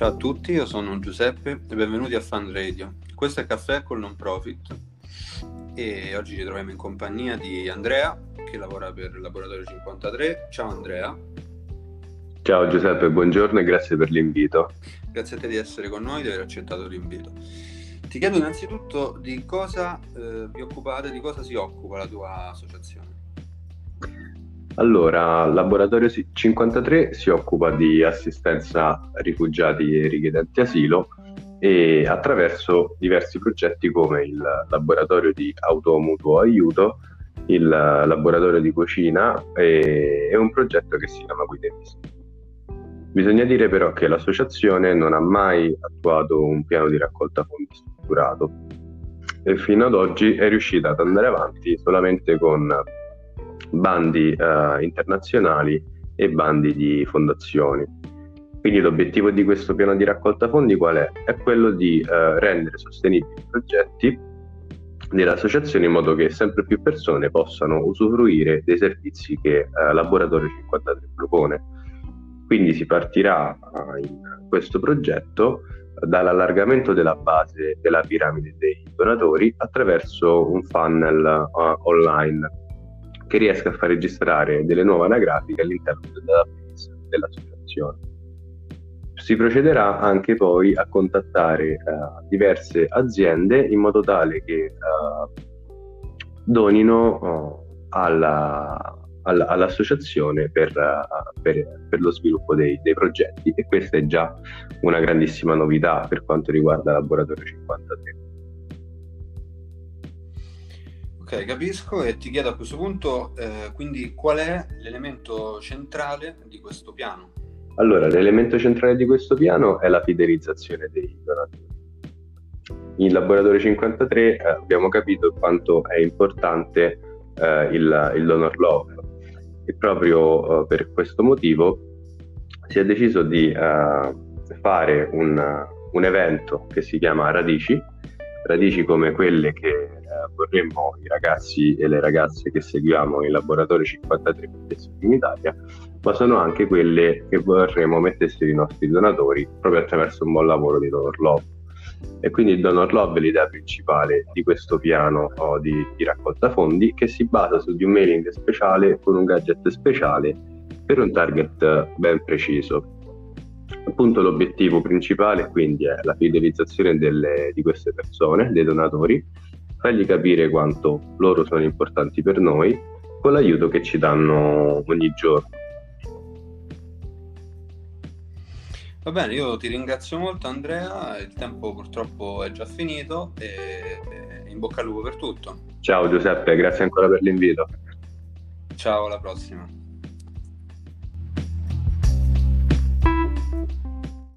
Ciao a tutti, io sono Giuseppe e benvenuti a Fan Radio. Questo è Caffè col Non Profit e oggi ci troviamo in compagnia di Andrea che lavora per il Laboratorio 53. Ciao Andrea. Ciao Giuseppe, buongiorno e grazie per l'invito. Grazie a te di essere con noi e di aver accettato l'invito. Ti chiedo innanzitutto di cosa eh, vi occupate, di cosa si occupa la tua associazione. Allora, Laboratorio 53 si occupa di assistenza a rifugiati e richiedenti asilo e attraverso diversi progetti come il laboratorio di automutuo aiuto, il laboratorio di cucina e, e un progetto che si chiama Guida Invisibili. Bisogna dire però che l'associazione non ha mai attuato un piano di raccolta fondi strutturato e fino ad oggi è riuscita ad andare avanti solamente con bandi eh, internazionali e bandi di fondazioni. Quindi l'obiettivo di questo piano di raccolta fondi qual è? È quello di eh, rendere sostenibili i progetti dell'associazione in modo che sempre più persone possano usufruire dei servizi che eh, Laboratorio 53 propone. Quindi si partirà eh, in questo progetto dall'allargamento della base della piramide dei donatori attraverso un funnel uh, online che riesca a far registrare delle nuove anagrafiche all'interno del database dell'associazione. Si procederà anche poi a contattare uh, diverse aziende in modo tale che uh, donino uh, alla, alla, all'associazione per, per, per, lo sviluppo dei, dei progetti e questa è già una grandissima novità per quanto riguarda Laboratorio 53. Ok, capisco e ti chiedo a questo punto eh, quindi qual è l'elemento centrale di questo piano? Allora, l'elemento centrale di questo piano è la fidelizzazione dei donatori. In Laboratorio 53 eh, abbiamo capito quanto è importante eh, il, il, donor love e proprio eh, per questo motivo si è deciso di eh, fare un, un evento che si chiama Radici, radici come quelle che vorremmo i ragazzi e le ragazze che seguiamo in laboratorio 53 in Italia, ma sono anche quelle che vorremmo mettessero i nostri donatori proprio attraverso un buon lavoro di Donor Love. E quindi il Donor Love è l'idea principale di questo piano oh, di, di raccolta fondi che si basa su di un mailing speciale con un gadget speciale per un target ben preciso. Appunto l'obiettivo principale quindi è la fidelizzazione delle, di queste persone, dei donatori, fargli capire quanto loro sono importanti per noi con l'aiuto che ci danno ogni giorno. Va bene, io ti ringrazio molto Andrea, il tempo purtroppo è già finito e in bocca al lupo per tutto. Ciao Giuseppe, grazie ancora per l'invito. Ciao, alla prossima.